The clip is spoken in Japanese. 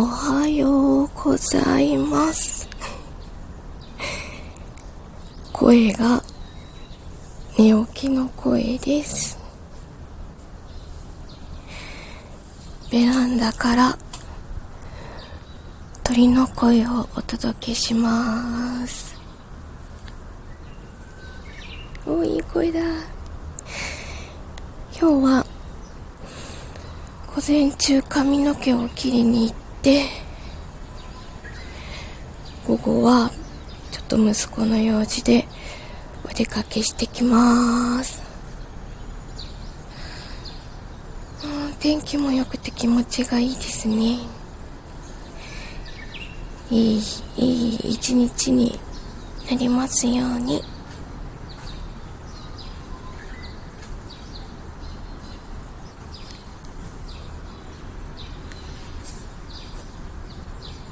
おはようございます。声が寝起きの声です。ベランダから鳥の声をお届けします。おいい声だ。今日は午前中髪の毛を切りに行って午後はちょっと息子の用事でお出かけしてきますうん天気も良くて気持ちがいいですねいいいい一日になりますように。